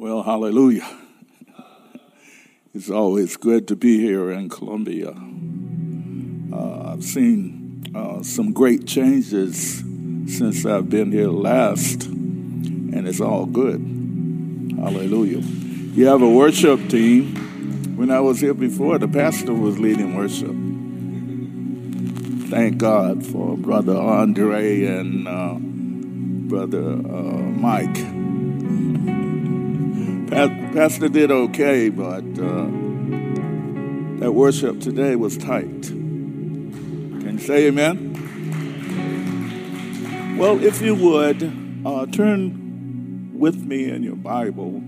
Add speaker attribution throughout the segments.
Speaker 1: Well, hallelujah. It's always good to be here in Columbia. Uh, I've seen uh, some great changes since I've been here last, and it's all good. Hallelujah. You have a worship team. When I was here before, the pastor was leading worship. Thank God for Brother Andre and uh, Brother uh, Mike Pastor did okay, but uh, that worship today was tight. Can you say amen? Well, if you would, uh, turn with me in your Bible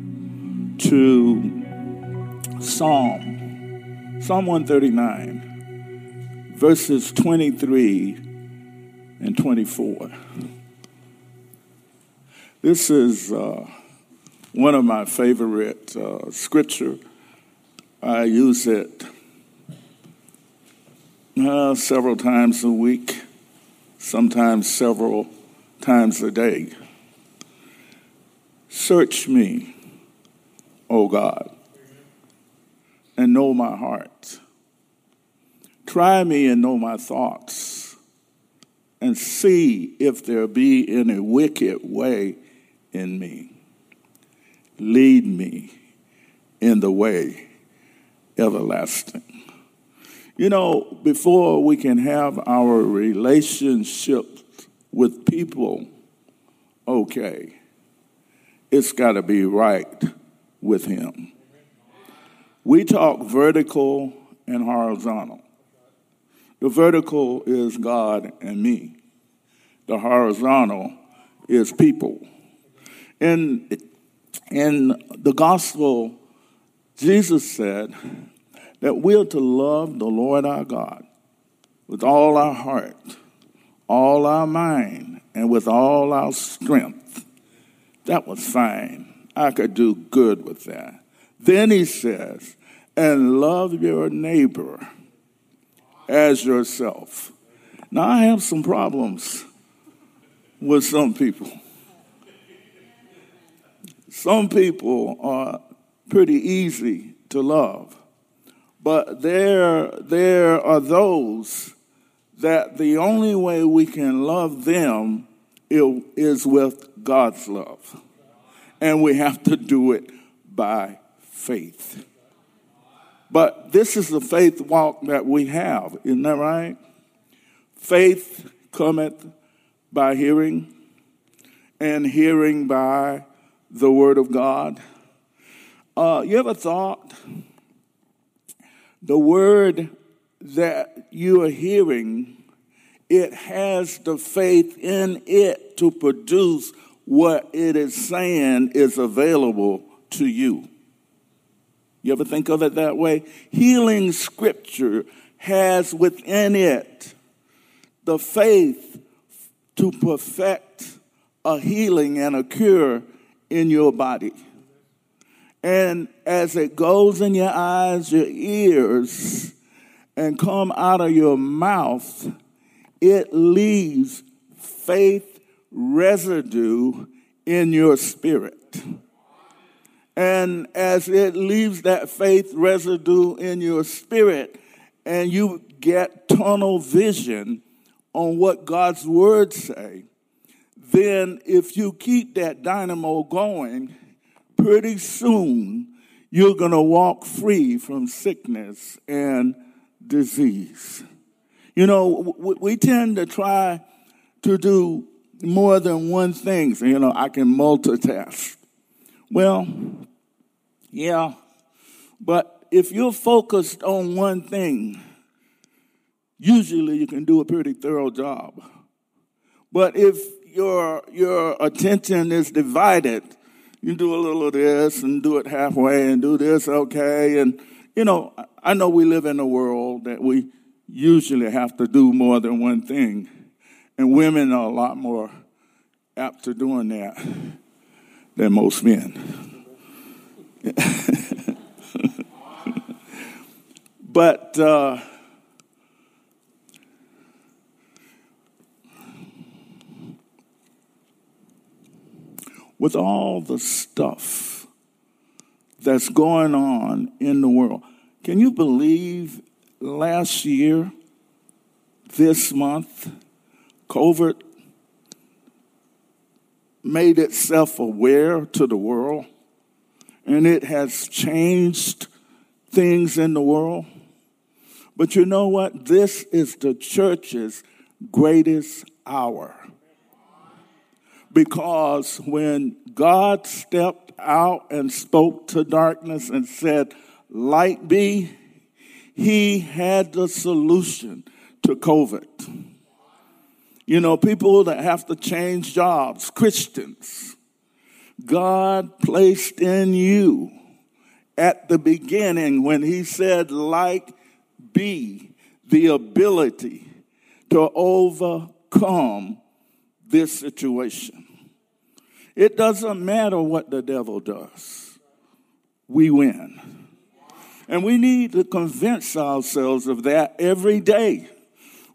Speaker 1: to Psalm, Psalm 139, verses 23 and 24. This is. Uh, one of my favorite uh, scripture. I use it uh, several times a week, sometimes several times a day. Search me, O God, and know my heart. Try me and know my thoughts, and see if there be any wicked way in me lead me in the way everlasting. You know, before we can have our relationship with people okay, it's got to be right with Him. We talk vertical and horizontal. The vertical is God and me. The horizontal is people. And in the gospel, Jesus said that we're to love the Lord our God with all our heart, all our mind, and with all our strength. That was fine. I could do good with that. Then he says, and love your neighbor as yourself. Now, I have some problems with some people. Some people are pretty easy to love, but there, there are those that the only way we can love them is with God's love. And we have to do it by faith. But this is the faith walk that we have, isn't that right? Faith cometh by hearing, and hearing by the Word of God. Uh, you ever thought the word that you are hearing, it has the faith in it to produce what it is saying is available to you? You ever think of it that way? Healing scripture has within it the faith to perfect a healing and a cure in your body. And as it goes in your eyes, your ears, and come out of your mouth, it leaves faith residue in your spirit. And as it leaves that faith residue in your spirit, and you get tunnel vision on what God's words say, then if you keep that dynamo going, pretty soon you're going to walk free from sickness and disease. You know, we tend to try to do more than one thing. So, you know, I can multitask. Well, yeah, but if you're focused on one thing, usually you can do a pretty thorough job. But if your your attention is divided, you do a little of this and do it halfway and do this okay and you know I know we live in a world that we usually have to do more than one thing, and women are a lot more apt to doing that than most men. but. Uh, with all the stuff that's going on in the world. Can you believe last year, this month, COVID made itself aware to the world and it has changed things in the world? But you know what? This is the church's greatest hour. Because when God stepped out and spoke to darkness and said, Light be, he had the solution to COVID. You know, people that have to change jobs, Christians, God placed in you at the beginning when he said, Light be the ability to overcome this situation. It doesn't matter what the devil does, we win. And we need to convince ourselves of that every day.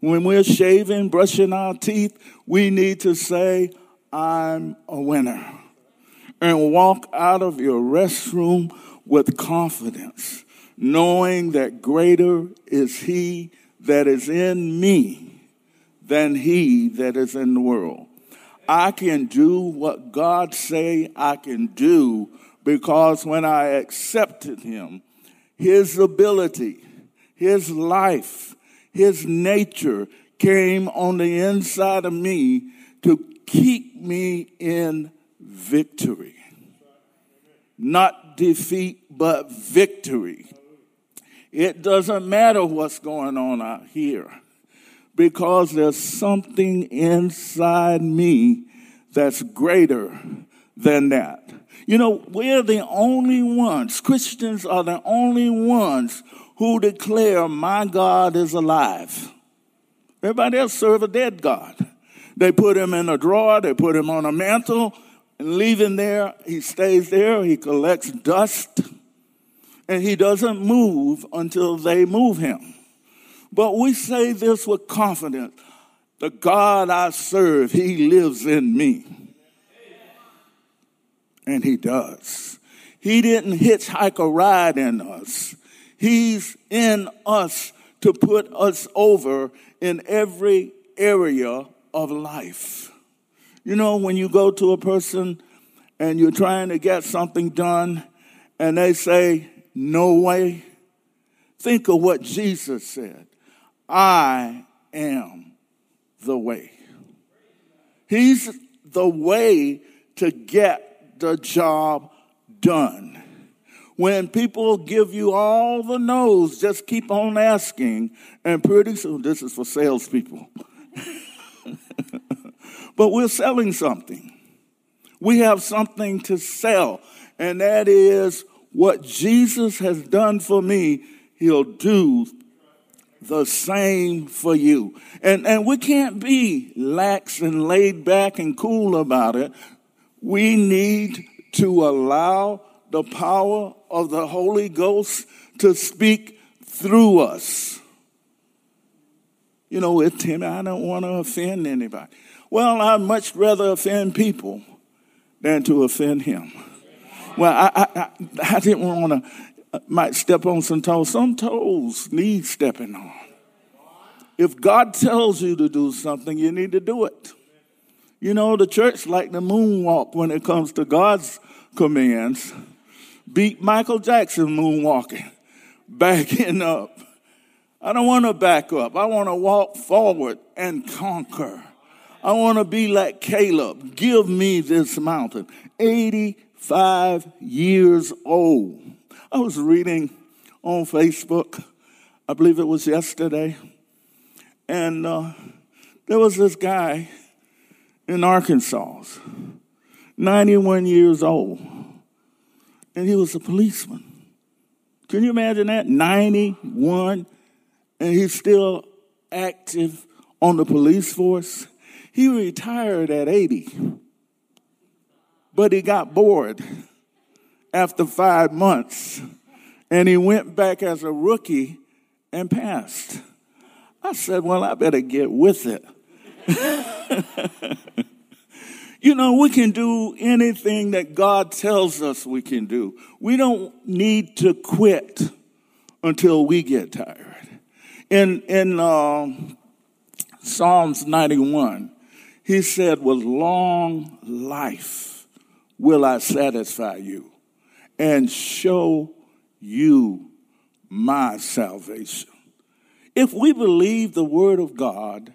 Speaker 1: When we're shaving, brushing our teeth, we need to say, I'm a winner. And walk out of your restroom with confidence knowing that greater is he that is in me than he that is in the world. I can do what God say I can do because when I accepted him, his ability, his life, his nature came on the inside of me to keep me in victory. Not defeat, but victory. It doesn't matter what's going on out here because there's something inside me that's greater than that. You know, we're the only ones, Christians are the only ones who declare, My God is alive. Everybody else serve a dead God. They put him in a drawer, they put him on a mantle, and leave him there. He stays there, he collects dust and he doesn't move until they move him. But we say this with confidence the God I serve, he lives in me. And he does. He didn't hitchhike a ride in us, he's in us to put us over in every area of life. You know, when you go to a person and you're trying to get something done, and they say, no way. Think of what Jesus said I am the way. He's the way to get the job done. When people give you all the no's, just keep on asking, and pretty soon, this is for salespeople. but we're selling something. We have something to sell, and that is what Jesus has done for me, he'll do the same for you. And, and we can't be lax and laid back and cool about it. We need to allow the power of the Holy Ghost to speak through us. You know, with Timmy, I don't want to offend anybody. Well, I'd much rather offend people than to offend him. Well, I, I, I didn't want to, might step on some toes. Some toes need stepping on. If God tells you to do something, you need to do it. You know, the church like the moonwalk when it comes to God's commands. Beat Michael Jackson moonwalking, backing up. I don't want to back up. I want to walk forward and conquer. I want to be like Caleb. Give me this mountain. 85 years old. I was reading on Facebook, I believe it was yesterday, and uh, there was this guy in Arkansas, 91 years old, and he was a policeman. Can you imagine that? 91, and he's still active on the police force. He retired at 80. But he got bored after five months and he went back as a rookie and passed. I said, Well, I better get with it. You know, we can do anything that God tells us we can do. We don't need to quit until we get tired. In, in uh, Psalms 91, he said, With long life will I satisfy you and show you my salvation. If we believe the word of God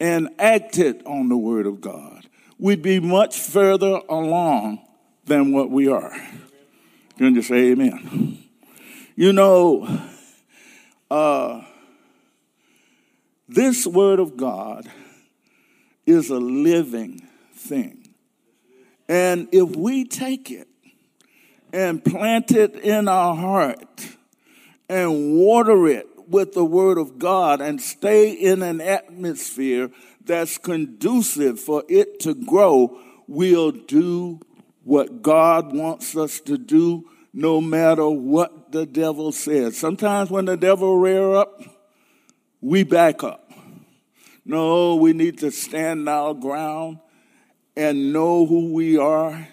Speaker 1: and acted on the word of God, we'd be much further along than what we are. Can you say amen? You know, uh, this word of God is a living thing. And if we take it and plant it in our heart and water it with the Word of God and stay in an atmosphere that's conducive for it to grow, we'll do what God wants us to do no matter what the devil says. Sometimes when the devil rear up, we back up. No, we need to stand our ground and know who we are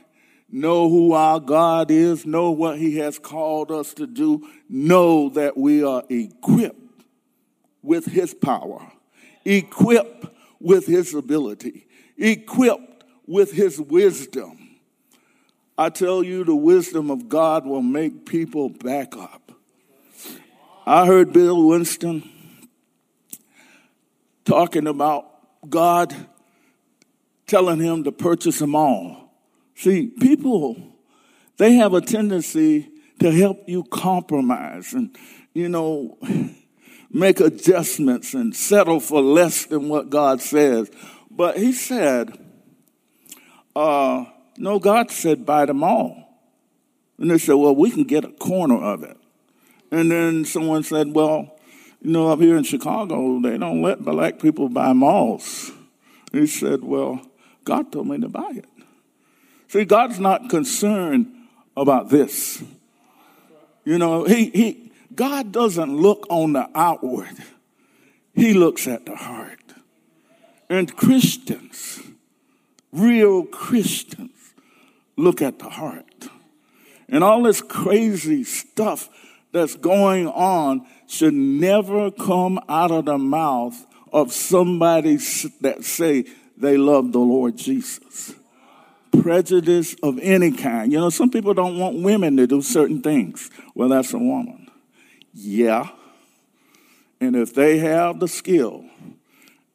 Speaker 1: know who our God is, know what He has called us to do, know that we are equipped with His power, equipped with His ability, equipped with His wisdom. I tell you, the wisdom of God will make people back up. I heard Bill Winston talking about God telling him to purchase them all. See, people, they have a tendency to help you compromise and, you know, make adjustments and settle for less than what God says. But he said, uh, no, God said buy them all. And they said, well, we can get a corner of it. And then someone said, well, you know, up here in Chicago, they don't let black people buy malls. He said, well, God told me to buy it. See, God's not concerned about this. You know, he, he, God doesn't look on the outward, He looks at the heart. And Christians, real Christians, look at the heart. And all this crazy stuff that's going on should never come out of the mouth of somebody that say they love the Lord Jesus prejudice of any kind. You know, some people don't want women to do certain things. Well, that's a woman. Yeah. And if they have the skill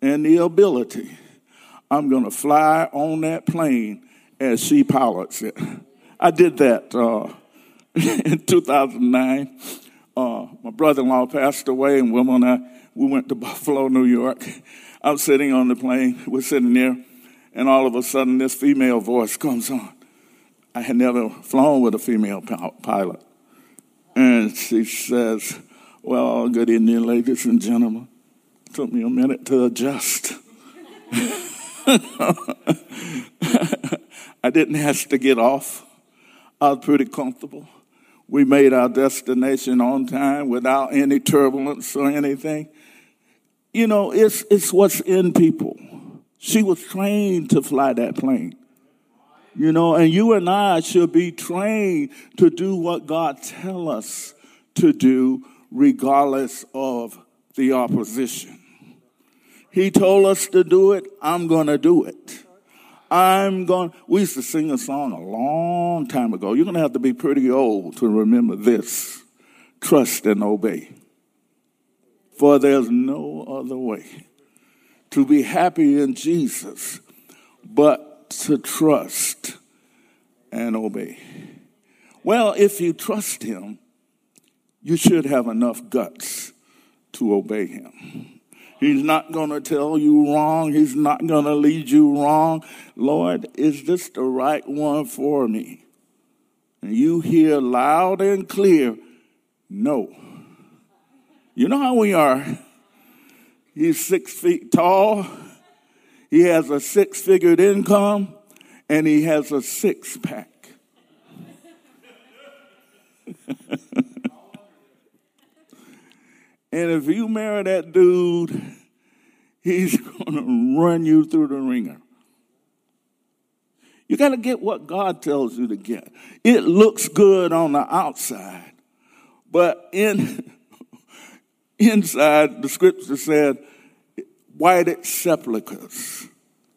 Speaker 1: and the ability, I'm going to fly on that plane as she pilots it. I did that uh, in 2009. Uh, my brother-in-law passed away, and Wilma and I we went to Buffalo, New York. I was sitting on the plane. We're sitting there and all of a sudden this female voice comes on. I had never flown with a female pilot. And she says, Well, good evening, ladies and gentlemen. Took me a minute to adjust. I didn't have to get off. I was pretty comfortable. We made our destination on time without any turbulence or anything. You know, it's, it's what's in people. She was trained to fly that plane. You know, and you and I should be trained to do what God tell us to do regardless of the opposition. He told us to do it, I'm going to do it. I'm going we used to sing a song a long time ago. You're going to have to be pretty old to remember this. Trust and obey. For there's no other way to be happy in Jesus, but to trust and obey. Well, if you trust Him, you should have enough guts to obey Him. He's not going to tell you wrong. He's not going to lead you wrong. Lord, is this the right one for me? And you hear loud and clear, no. You know how we are. He's six feet tall. He has a six figured income and he has a six pack. and if you marry that dude, he's going to run you through the wringer. You got to get what God tells you to get. It looks good on the outside, but in inside, the scripture said, whited sepulchres.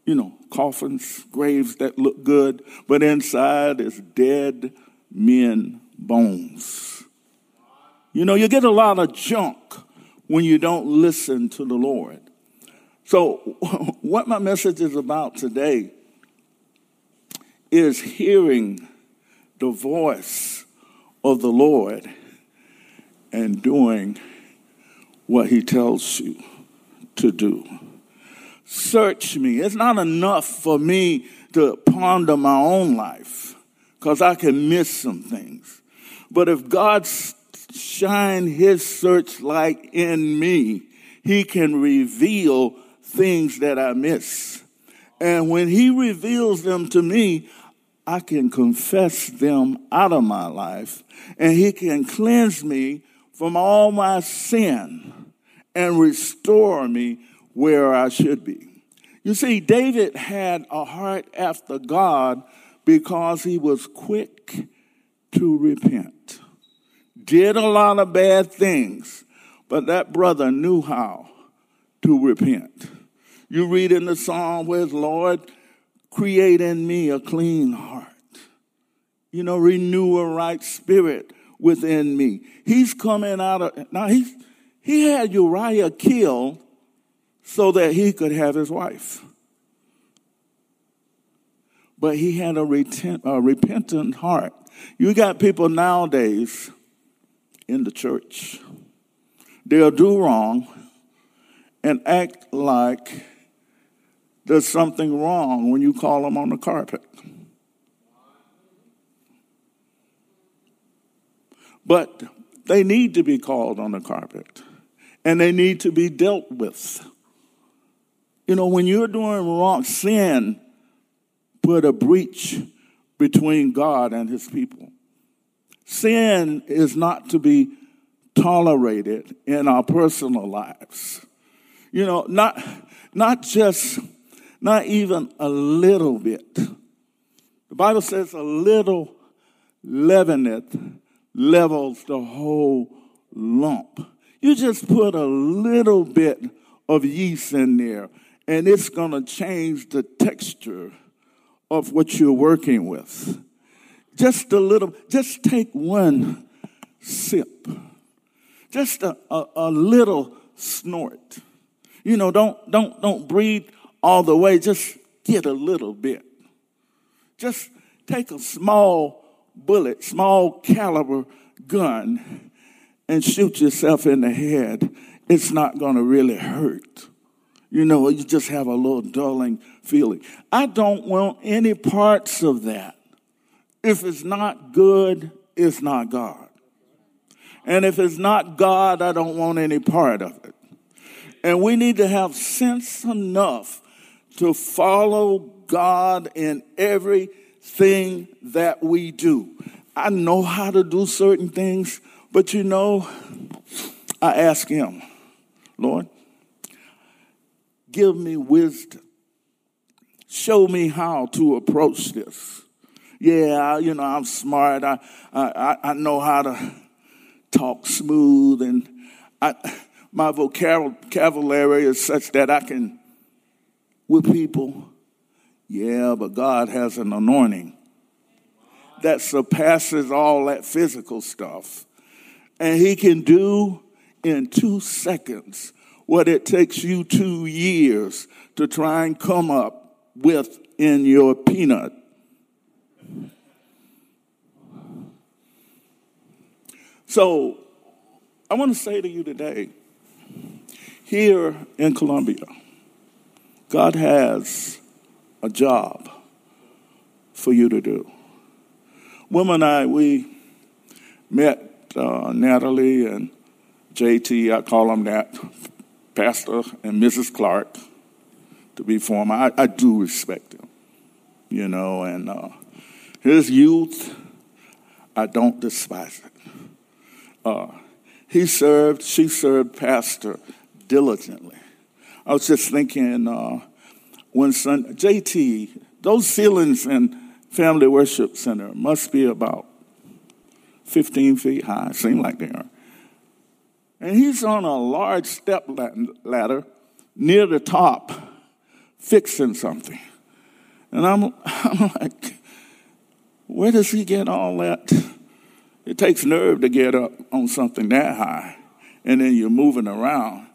Speaker 1: You know, coffins, graves that look good, but inside is dead men bones. You know, you get a lot of junk when you don't listen to the Lord. So, what my message is about today is hearing the voice of the Lord and doing what He tells you to do. Search me. It's not enough for me to ponder my own life because I can miss some things. But if God shine his searchlight in me, he can reveal things that I miss. And when he reveals them to me, I can confess them out of my life, and he can cleanse me from all my sin and restore me where I should be. You see, David had a heart after God because he was quick to repent. Did a lot of bad things, but that brother knew how to repent. You read in the psalm where Lord, create in me a clean heart. You know, renew a right spirit within me. He's coming out of now he's he had Uriah killed so that he could have his wife. But he had a, retent, a repentant heart. You got people nowadays in the church. They'll do wrong and act like there's something wrong when you call them on the carpet. But they need to be called on the carpet and they need to be dealt with. You know, when you're doing wrong, sin put a breach between God and his people. Sin is not to be tolerated in our personal lives. You know, not, not just, not even a little bit. The Bible says a little leaveneth levels the whole lump. You just put a little bit of yeast in there, and it's going to change the texture of what you're working with. Just a little, just take one sip, just a, a, a little snort. You know, don't, don't, don't breathe all the way, just get a little bit. Just take a small bullet, small caliber gun, and shoot yourself in the head. It's not going to really hurt. You know, you just have a little dulling feeling. I don't want any parts of that. If it's not good, it's not God. And if it's not God, I don't want any part of it. And we need to have sense enough to follow God in everything that we do. I know how to do certain things, but you know, I ask Him, Lord, give me wisdom. Show me how to approach this. Yeah, you know, I'm smart. I, I, I know how to talk smooth, and I, my vocabulary is such that I can, with people, yeah, but God has an anointing that surpasses all that physical stuff. And He can do in two seconds what it takes you two years to try and come up with in your peanut. So, I want to say to you today, here in Columbia, God has a job for you to do. Wilma and I, we met uh, Natalie and JT, I call them that, Pastor and Mrs. Clark, to be formal. I, I do respect him, you know, and uh, his youth, I don't despise it. Uh, he served, she served Pastor diligently. I was just thinking uh, when son, JT, those ceilings in Family Worship Center must be about 15 feet high, seem like they are. And he's on a large step ladder near the top, fixing something. And I'm, I'm like, where does he get all that? It takes nerve to get up on something that high, and then you're moving around.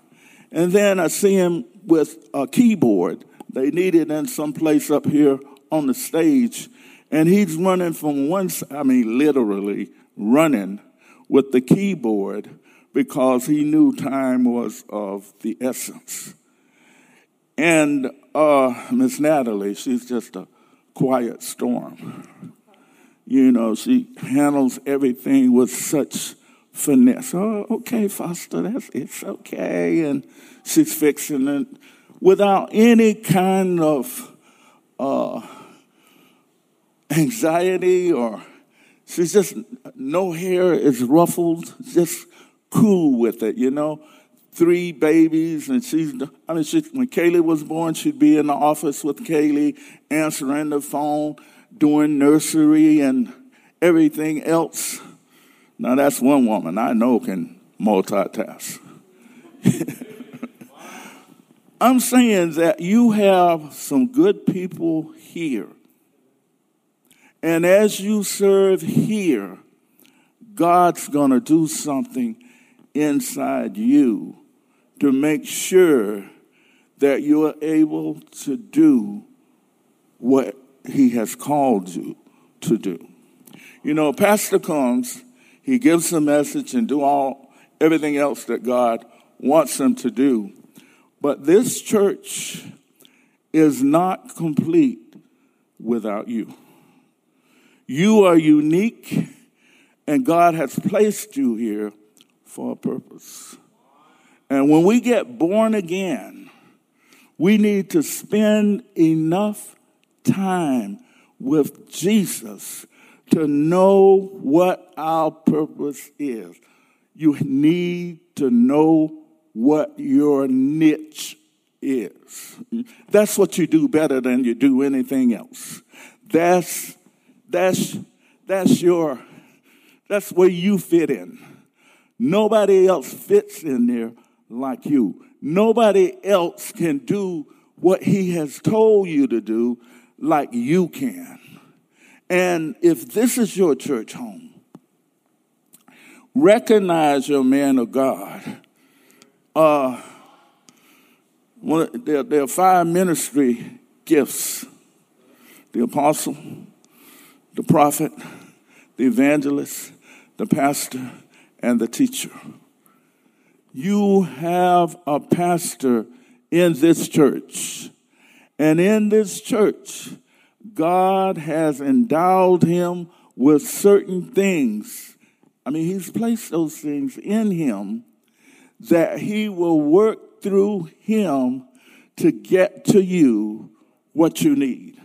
Speaker 1: And then I see him with a keyboard. They need it in some place up here on the stage. And he's running from one, I mean, literally running with the keyboard because he knew time was of the essence. And uh, Miss Natalie, she's just a quiet storm. You know, she handles everything with such finesse. Oh, okay, Foster, that's it's okay, and she's fixing it without any kind of uh, anxiety or she's just no hair is ruffled, just cool with it, you know. Three babies, and she's, I mean, she, when Kaylee was born, she'd be in the office with Kaylee, answering the phone, doing nursery and everything else. Now, that's one woman I know can multitask. I'm saying that you have some good people here. And as you serve here, God's going to do something inside you to make sure that you're able to do what He has called you to do. You know, a pastor comes, he gives a message and do all everything else that God wants him to do. But this church is not complete without you. You are unique, and God has placed you here for a purpose. And when we get born again, we need to spend enough time with Jesus to know what our purpose is. You need to know what your niche is. That's what you do better than you do anything else. That's that's that's your that's where you fit in. Nobody else fits in there like you. Nobody else can do what he has told you to do like you can. And if this is your church home, recognize your man of God. Uh, one, there, there are five ministry gifts the apostle, the prophet, the evangelist, the pastor, and the teacher. You have a pastor in this church. And in this church, God has endowed him with certain things. I mean, he's placed those things in him that he will work through him to get to you what you need.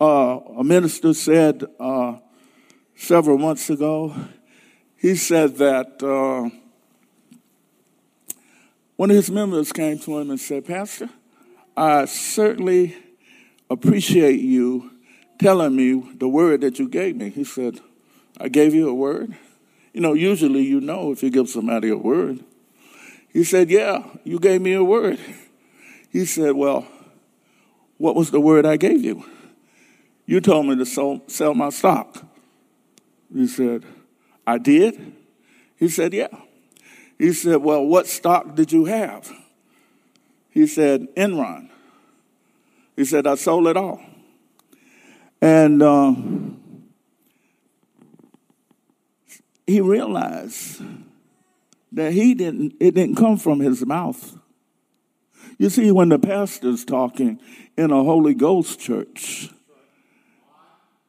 Speaker 1: Uh, a minister said uh, several months ago, he said that uh, one of his members came to him and said, Pastor, I certainly appreciate you telling me the word that you gave me. He said, I gave you a word. You know, usually you know if you give somebody a word. He said, Yeah, you gave me a word. He said, Well, what was the word I gave you? You told me to sell, sell my stock. He said, I did? He said, Yeah. He said, Well, what stock did you have? He said, Enron. He said, I sold it all. And uh, he realized that he didn't, it didn't come from his mouth. You see, when the pastor's talking in a Holy Ghost church,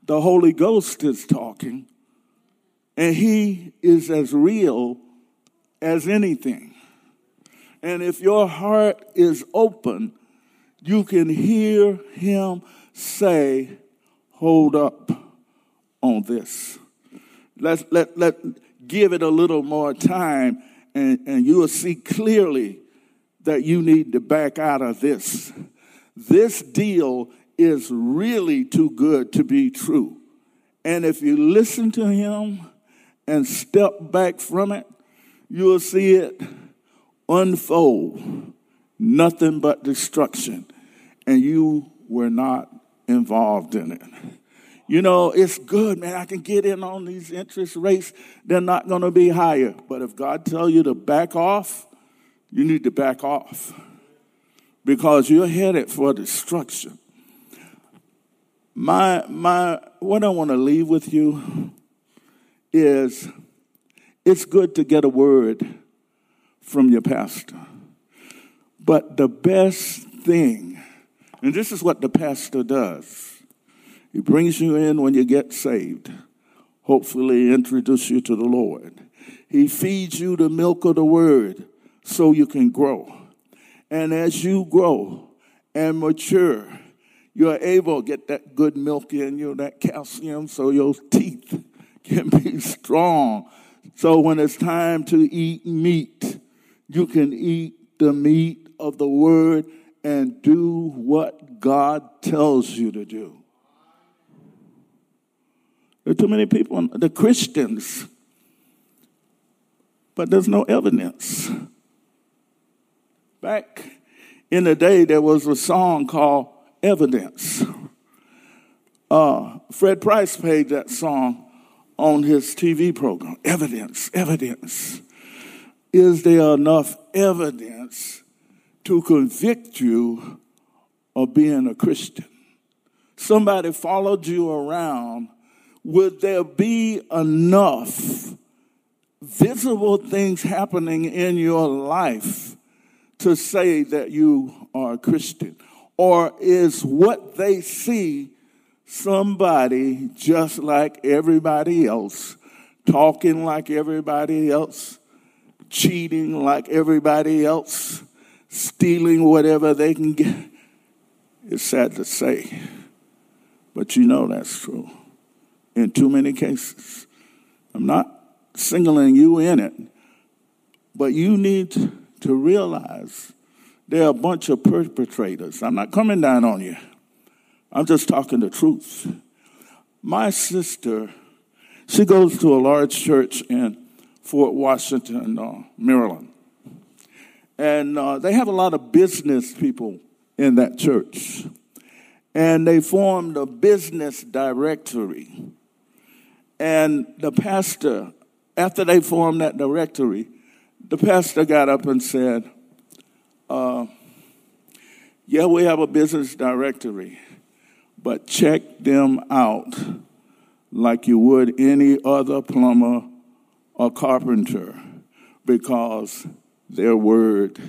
Speaker 1: the Holy Ghost is talking, and he is as real as anything. And if your heart is open, you can hear him say, Hold up on this. Let's let, let give it a little more time, and, and you will see clearly that you need to back out of this. This deal is really too good to be true. And if you listen to him and step back from it, you'll see it unfold. Nothing but destruction. And you were not involved in it. You know, it's good, man. I can get in on these interest rates. They're not going to be higher. But if God tells you to back off, you need to back off because you're headed for destruction. My, my, what I want to leave with you is it's good to get a word from your pastor. But the best thing, and this is what the pastor does, he brings you in when you get saved, hopefully, introduce you to the Lord. He feeds you the milk of the word so you can grow. And as you grow and mature, you're able to get that good milk in you, that calcium, so your teeth can be strong. So when it's time to eat meat, you can eat the meat of the word and do what God tells you to do. There are too many people, the Christians, but there's no evidence. Back in the day, there was a song called Evidence. Uh, Fred Price played that song on his TV program. Evidence, evidence. Is there enough evidence to convict you of being a Christian? Somebody followed you around would there be enough visible things happening in your life to say that you are a Christian? Or is what they see somebody just like everybody else, talking like everybody else, cheating like everybody else, stealing whatever they can get? It's sad to say, but you know that's true in too many cases. I'm not singling you in it, but you need to realize there are a bunch of perpetrators. I'm not coming down on you, I'm just talking the truth. My sister, she goes to a large church in Fort Washington, uh, Maryland. And uh, they have a lot of business people in that church. And they formed a business directory. And the pastor, after they formed that directory, the pastor got up and said, uh, Yeah, we have a business directory, but check them out like you would any other plumber or carpenter because their word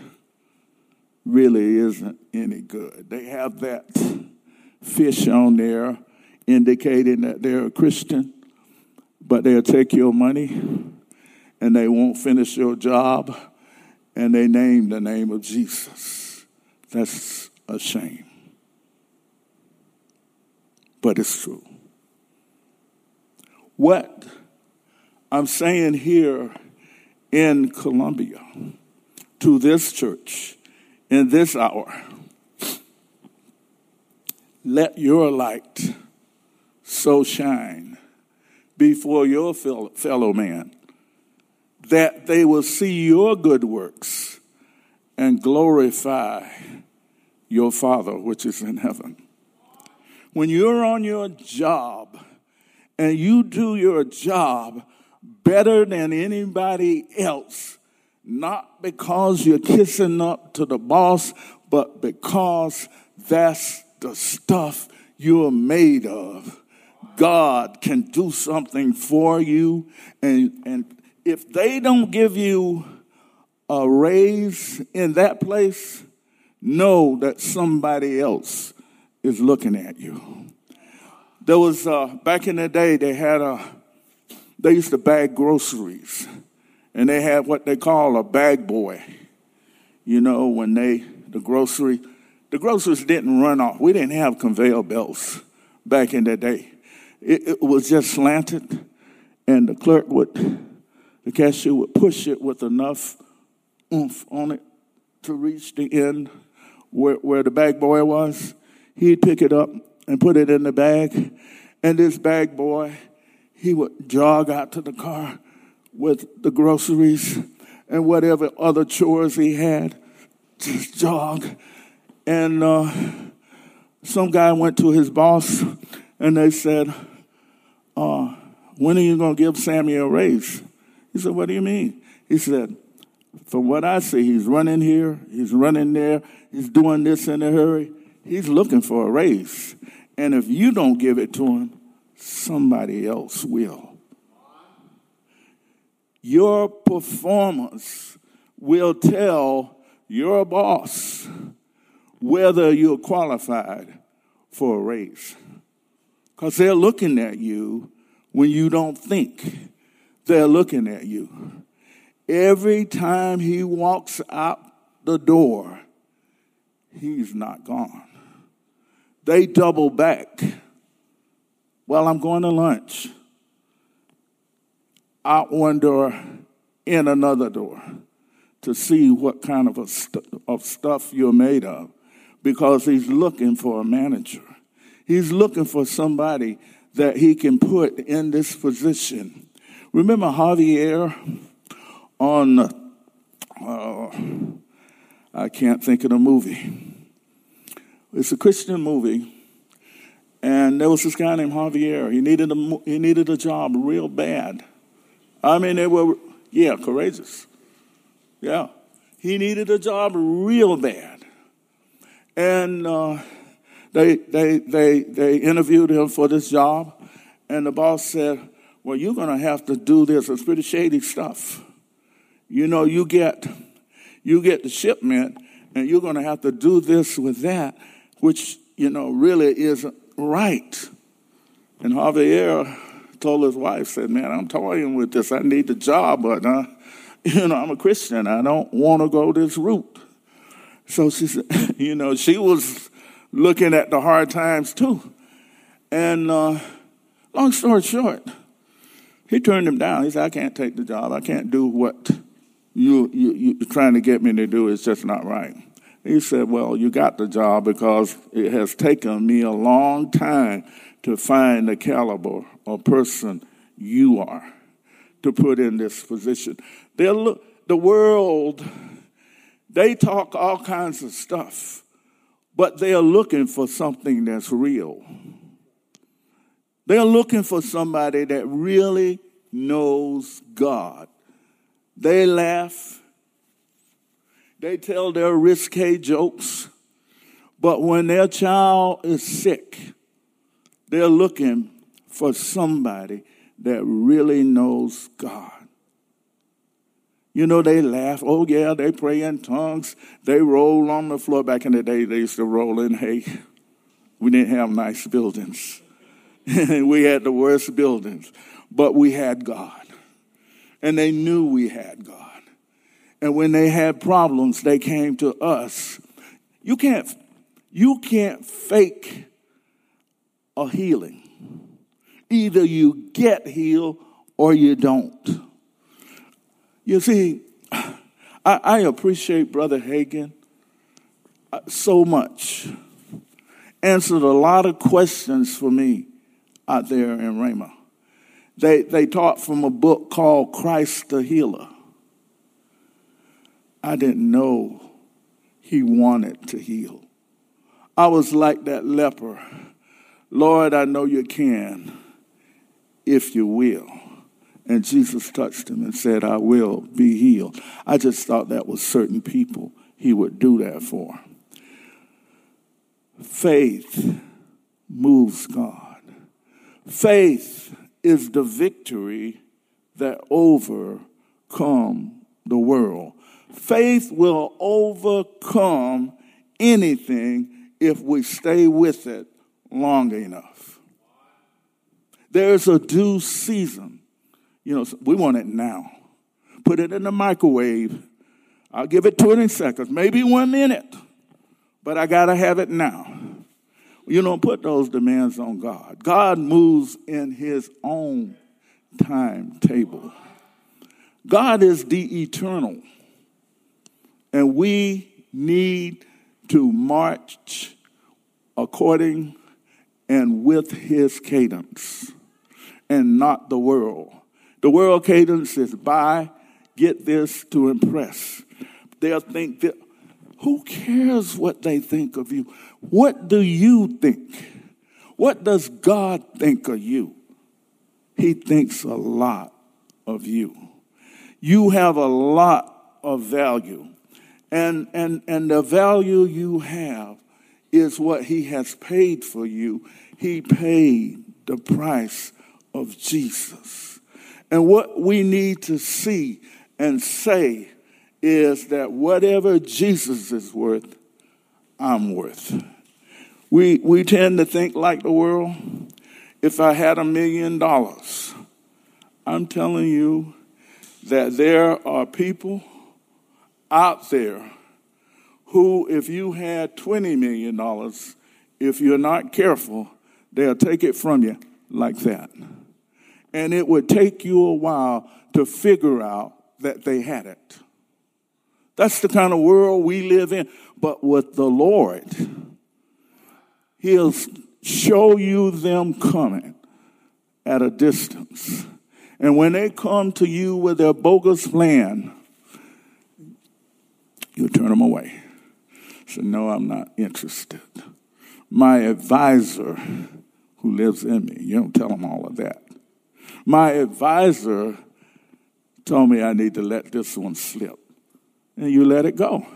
Speaker 1: really isn't any good. They have that fish on there indicating that they're a Christian, but they'll take your money and they won't finish your job and they name the name of Jesus. That's a shame. But it's true. What I'm saying here in Columbia to this church in this hour, let your light so shine before your fellow man, that they will see your good works and glorify your Father which is in heaven. When you're on your job and you do your job better than anybody else, not because you're kissing up to the boss, but because that's the stuff you're made of God can do something for you. And, and if they don't give you a raise in that place, know that somebody else is looking at you. There was, uh, back in the day, they had a, they used to bag groceries. And they had what they call a bag boy. You know, when they, the grocery, the groceries didn't run off. We didn't have conveyor belts back in the day. It, it was just slanted, and the clerk would, the cashier would push it with enough oomph on it to reach the end where, where the bag boy was. he'd pick it up and put it in the bag. And this bag boy, he would jog out to the car with the groceries and whatever other chores he had, just jog. And uh, some guy went to his boss and they said, uh, When are you going to give Sammy a raise? He said, What do you mean? He said, From what I see, he's running here, he's running there, he's doing this in a hurry. He's looking for a raise. And if you don't give it to him, somebody else will. Your performance will tell your boss whether you're qualified for a raise. Because they're looking at you when you don't think they're looking at you. Every time he walks out the door, he's not gone. They double back. Well, I'm going to lunch. Out one door, in another door, to see what kind of, a st- of stuff you're made of, because he's looking for a manager. He's looking for somebody that he can put in this position. Remember Javier on, uh, I can't think of the movie. It's a Christian movie, and there was this guy named Javier. He needed a he needed a job real bad. I mean, they were yeah courageous. Yeah, he needed a job real bad, and uh, they they they they interviewed him for this job, and the boss said, "Well, you're going to have to do this. It's pretty shady stuff. You know, you get you get the shipment." And you're going to have to do this with that which, you know, really isn't right. And Javier told his wife, said, man, I'm toying with this. I need the job, but, uh, you know, I'm a Christian. I don't want to go this route. So she said, you know, she was looking at the hard times too. And uh, long story short, he turned him down. He said, I can't take the job. I can't do what you, you, you're trying to get me to do. It's just not right. He said, Well, you got the job because it has taken me a long time to find the caliber of person you are to put in this position. They're look, the world, they talk all kinds of stuff, but they are looking for something that's real. They're looking for somebody that really knows God. They laugh they tell their risque jokes, but when their child is sick, they're looking for somebody that really knows God. You know, they laugh. Oh, yeah, they pray in tongues. They roll on the floor. Back in the day, they used to roll in hay. We didn't have nice buildings. we had the worst buildings, but we had God. And they knew we had God. And when they had problems, they came to us. You can't, you can't fake a healing. Either you get healed or you don't. You see, I, I appreciate Brother Hagin uh, so much. Answered a lot of questions for me out there in Rhema. They, they taught from a book called Christ the Healer. I didn't know he wanted to heal. I was like that leper. Lord, I know you can if you will. And Jesus touched him and said, I will be healed. I just thought that was certain people he would do that for. Faith moves God. Faith is the victory that overcome the world. Faith will overcome anything if we stay with it long enough. There's a due season. You know, we want it now. Put it in the microwave. I'll give it 20 seconds, maybe one minute, but I got to have it now. You don't put those demands on God. God moves in his own timetable. God is the eternal. And we need to march according and with his cadence and not the world. The world cadence is buy, get this to impress. They'll think that, who cares what they think of you? What do you think? What does God think of you? He thinks a lot of you. You have a lot of value. And, and, and the value you have is what He has paid for you. He paid the price of Jesus. And what we need to see and say is that whatever Jesus is worth, I'm worth. We, we tend to think like the world. If I had a million dollars, I'm telling you that there are people out there who, if you had $20 million, if you're not careful, they'll take it from you like that. And it would take you a while to figure out that they had it. That's the kind of world we live in. But with the Lord, He'll show you them coming at a distance. And when they come to you with their bogus plan, you turn them away. So, no, I'm not interested. My advisor, who lives in me, you don't tell him all of that. My advisor told me I need to let this one slip. And you let it go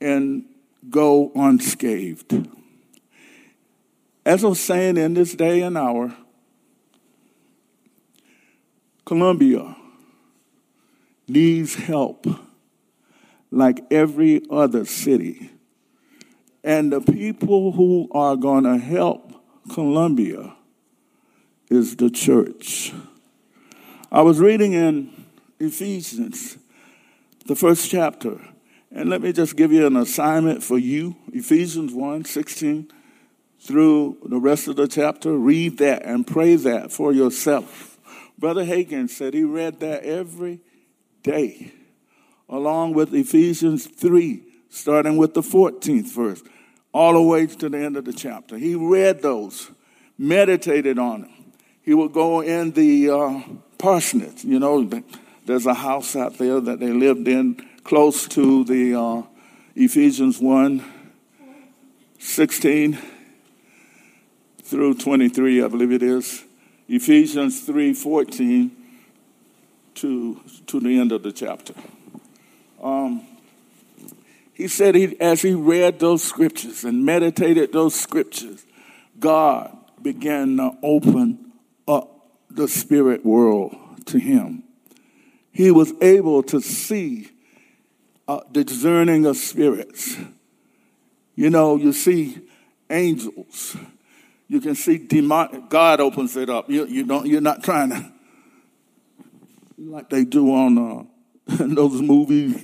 Speaker 1: and go unscathed. As I was saying in this day and hour, Columbia needs help like every other city. And the people who are going to help Columbia is the church. I was reading in Ephesians, the first chapter, and let me just give you an assignment for you Ephesians 1 16 through the rest of the chapter. Read that and pray that for yourself. Brother Hagin said he read that every day, along with Ephesians 3, starting with the 14th verse, all the way to the end of the chapter. He read those, meditated on them. He would go in the uh, parsonage. You know, there's a house out there that they lived in close to the uh, Ephesians 1 16 through 23, I believe it is. Ephesians 3 14 to, to the end of the chapter. Um, he said he, as he read those scriptures and meditated those scriptures, God began to open the spirit world to him. He was able to see uh, discerning of spirits. You know, you see angels you can see demon. God opens it up. You, you don't. You're not trying to like they do on uh, those movies.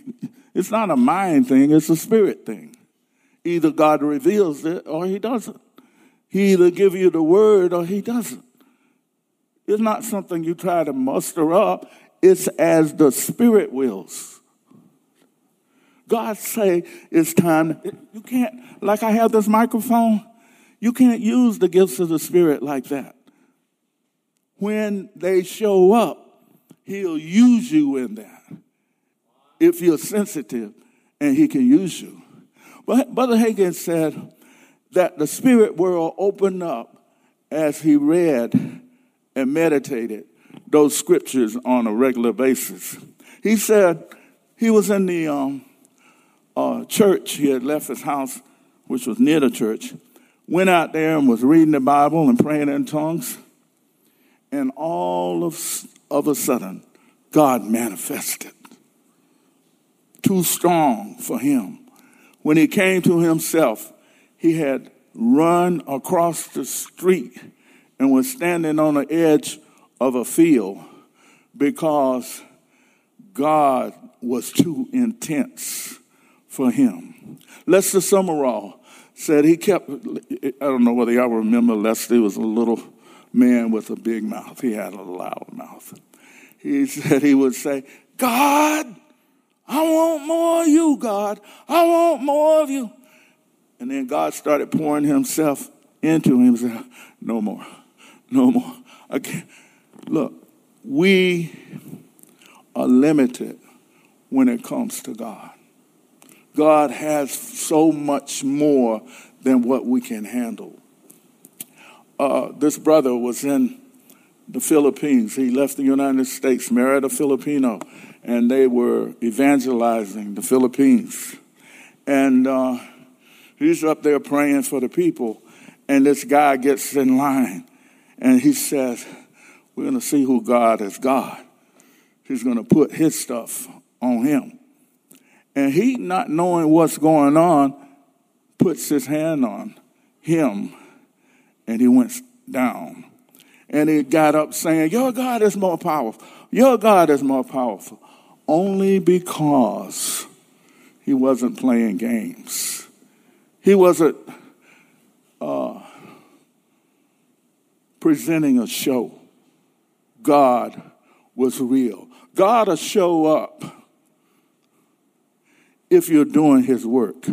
Speaker 1: It's not a mind thing. It's a spirit thing. Either God reveals it or He doesn't. He either give you the word or He doesn't. It's not something you try to muster up. It's as the Spirit wills. God say it's time. You can't, like I have this microphone. You can't use the gifts of the Spirit like that. When they show up, He'll use you in that if you're sensitive and He can use you. But Brother Hagin said that the spirit world opened up as he read and meditated those scriptures on a regular basis. He said he was in the um, uh, church, he had left his house, which was near the church, went out there and was reading the Bible and praying in tongues. And all of, of a sudden, God manifested. Too strong for him. When he came to himself, he had run across the street and was standing on the edge of a field because God was too intense for him. Lester Sumrall said he kept, I don't know whether y'all remember Leslie was a little man with a big mouth. He had a loud mouth. He said he would say, God, I want more of you, God. I want more of you. And then God started pouring himself into him. He said, no more, no more. Look, we are limited when it comes to God. God has so much more than what we can handle. Uh, this brother was in the Philippines. He left the United States, married a Filipino, and they were evangelizing the Philippines. And uh, he's up there praying for the people, and this guy gets in line, and he says, We're going to see who God is God. He's going to put his stuff on him. And he, not knowing what's going on, puts his hand on him, and he went down. And he got up saying, Your God is more powerful. Your God is more powerful. Only because he wasn't playing games. He wasn't uh, presenting a show. God was real. God will show up if you're doing his work.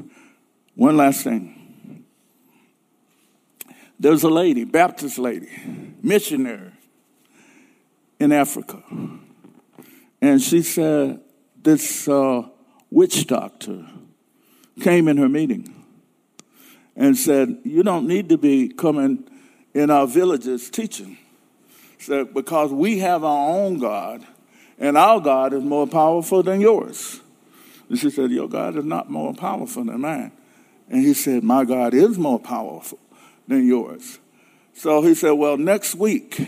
Speaker 1: One last thing. There's a lady, Baptist lady, missionary in Africa. And she said this uh, witch doctor came in her meeting and said, You don't need to be coming in our villages teaching. Said, because we have our own God, and our God is more powerful than yours. And she said, Your God is not more powerful than mine. And he said, My God is more powerful than yours. So he said, Well, next week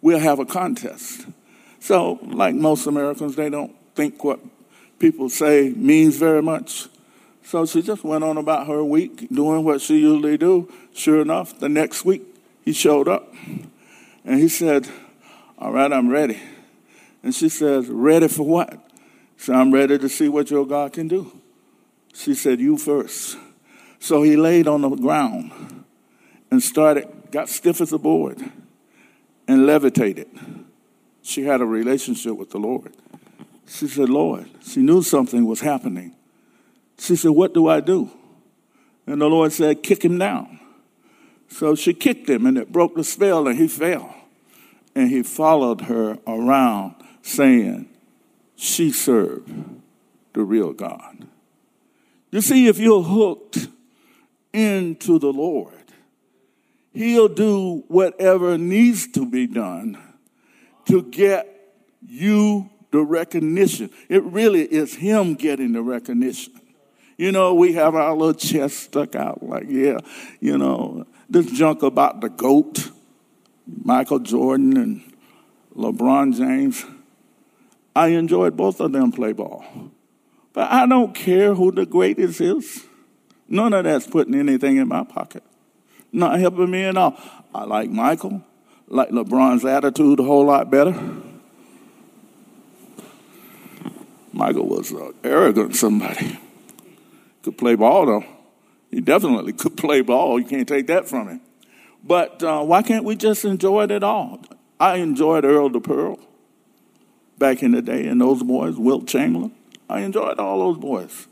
Speaker 1: we'll have a contest. So, like most Americans, they don't think what people say means very much. So she just went on about her week, doing what she usually do. Sure enough, the next week he showed up, and he said, "All right, I'm ready." And she says, "Ready for what?" So I'm ready to see what your God can do. She said, "You first. So he laid on the ground and started, got stiff as a board, and levitated. She had a relationship with the Lord. She said, Lord, she knew something was happening. She said, What do I do? And the Lord said, Kick him down. So she kicked him, and it broke the spell, and he fell. And he followed her around, saying, She served the real God. You see, if you're hooked into the Lord, He'll do whatever needs to be done to get you the recognition. It really is Him getting the recognition. You know, we have our little chest stuck out like, yeah, you know, this junk about the GOAT, Michael Jordan and LeBron James. I enjoyed both of them play ball. But I don't care who the greatest is. None of that's putting anything in my pocket. Not helping me at all. I like Michael, like LeBron's attitude a whole lot better. Michael was uh, arrogant somebody. Could play ball though. He definitely could play ball. You can't take that from him. But uh, why can't we just enjoy it at all? I enjoyed Earl the Pearl back in the day, and those boys, Wilt Chamberlain. I enjoyed all those boys.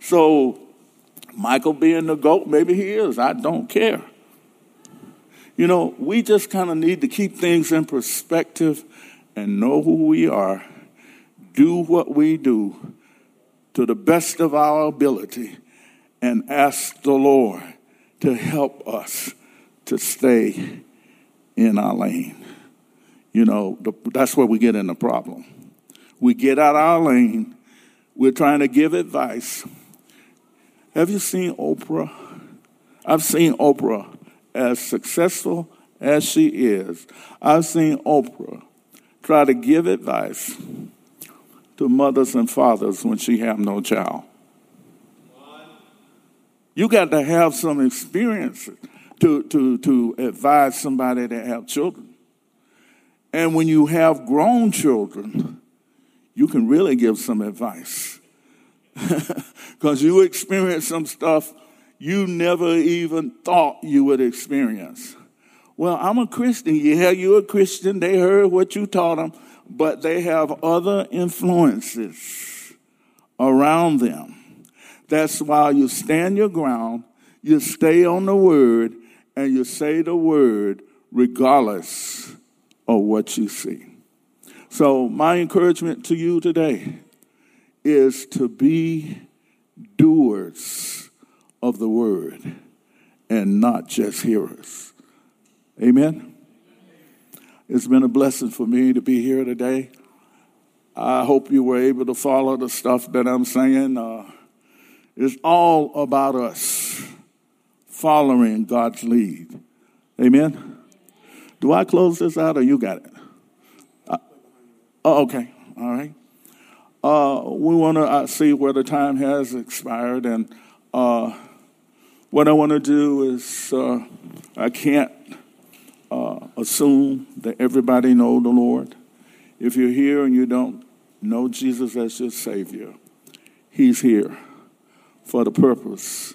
Speaker 1: So, Michael being the GOAT, maybe he is. I don't care. You know, we just kind of need to keep things in perspective and know who we are do what we do to the best of our ability and ask the Lord to help us to stay in our lane. You know, that's where we get in the problem. We get out our lane, we're trying to give advice. Have you seen Oprah? I've seen Oprah as successful as she is. I've seen Oprah try to give advice to mothers and fathers when she have no child. You got to have some experience to, to, to advise somebody that have children. And when you have grown children, you can really give some advice. Because you experience some stuff you never even thought you would experience. Well, I'm a Christian. Yeah, you're a Christian. They heard what you taught them but they have other influences around them. That's why you stand your ground, You stay on the word and you say the word regardless of what you see. So, my encouragement to you today is to be doers of the word and not just hearers. Amen. It's been a blessing for me to be here today. I hope you were able to follow the stuff that I'm saying. Uh, it's all about us following God's lead. Amen. Do I close this out or you got it? Uh, oh, okay. All right. Uh, we want to uh, see where the time has expired, and uh, what I want to do is uh, I can't uh, assume that everybody know the Lord. If you're here and you don't know Jesus as your Savior, He's here for the purpose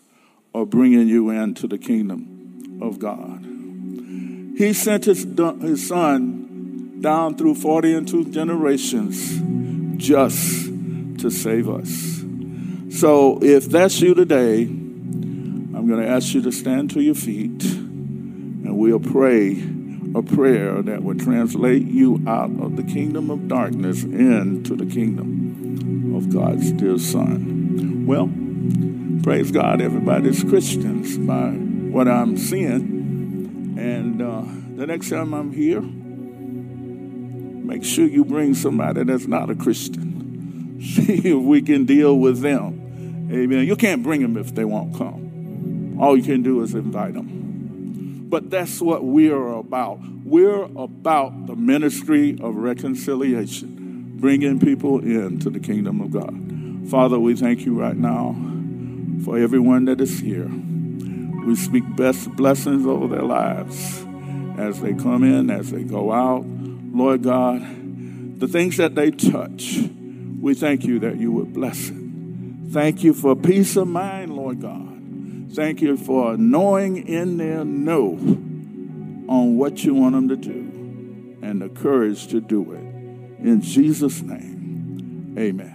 Speaker 1: of bringing you into the kingdom of God. He sent His, his Son down through 40 and two generations just to save us. So if that's you today, I'm going to ask you to stand to your feet and we'll pray a prayer that will translate you out of the kingdom of darkness into the kingdom of God's dear Son. Well, praise God, everybody's Christians by what I'm seeing. And uh, the next time I'm here, make sure you bring somebody that's not a Christian. See if we can deal with them. Amen. You can't bring them if they won't come. All you can do is invite them. But that's what we're about. We're about the ministry of reconciliation, bringing people into the kingdom of God. Father, we thank you right now for everyone that is here. We speak best blessings over their lives as they come in, as they go out. Lord God, the things that they touch, we thank you that you would bless it. Thank you for peace of mind, Lord God. Thank you for knowing in their know on what you want them to do and the courage to do it. In Jesus' name, amen.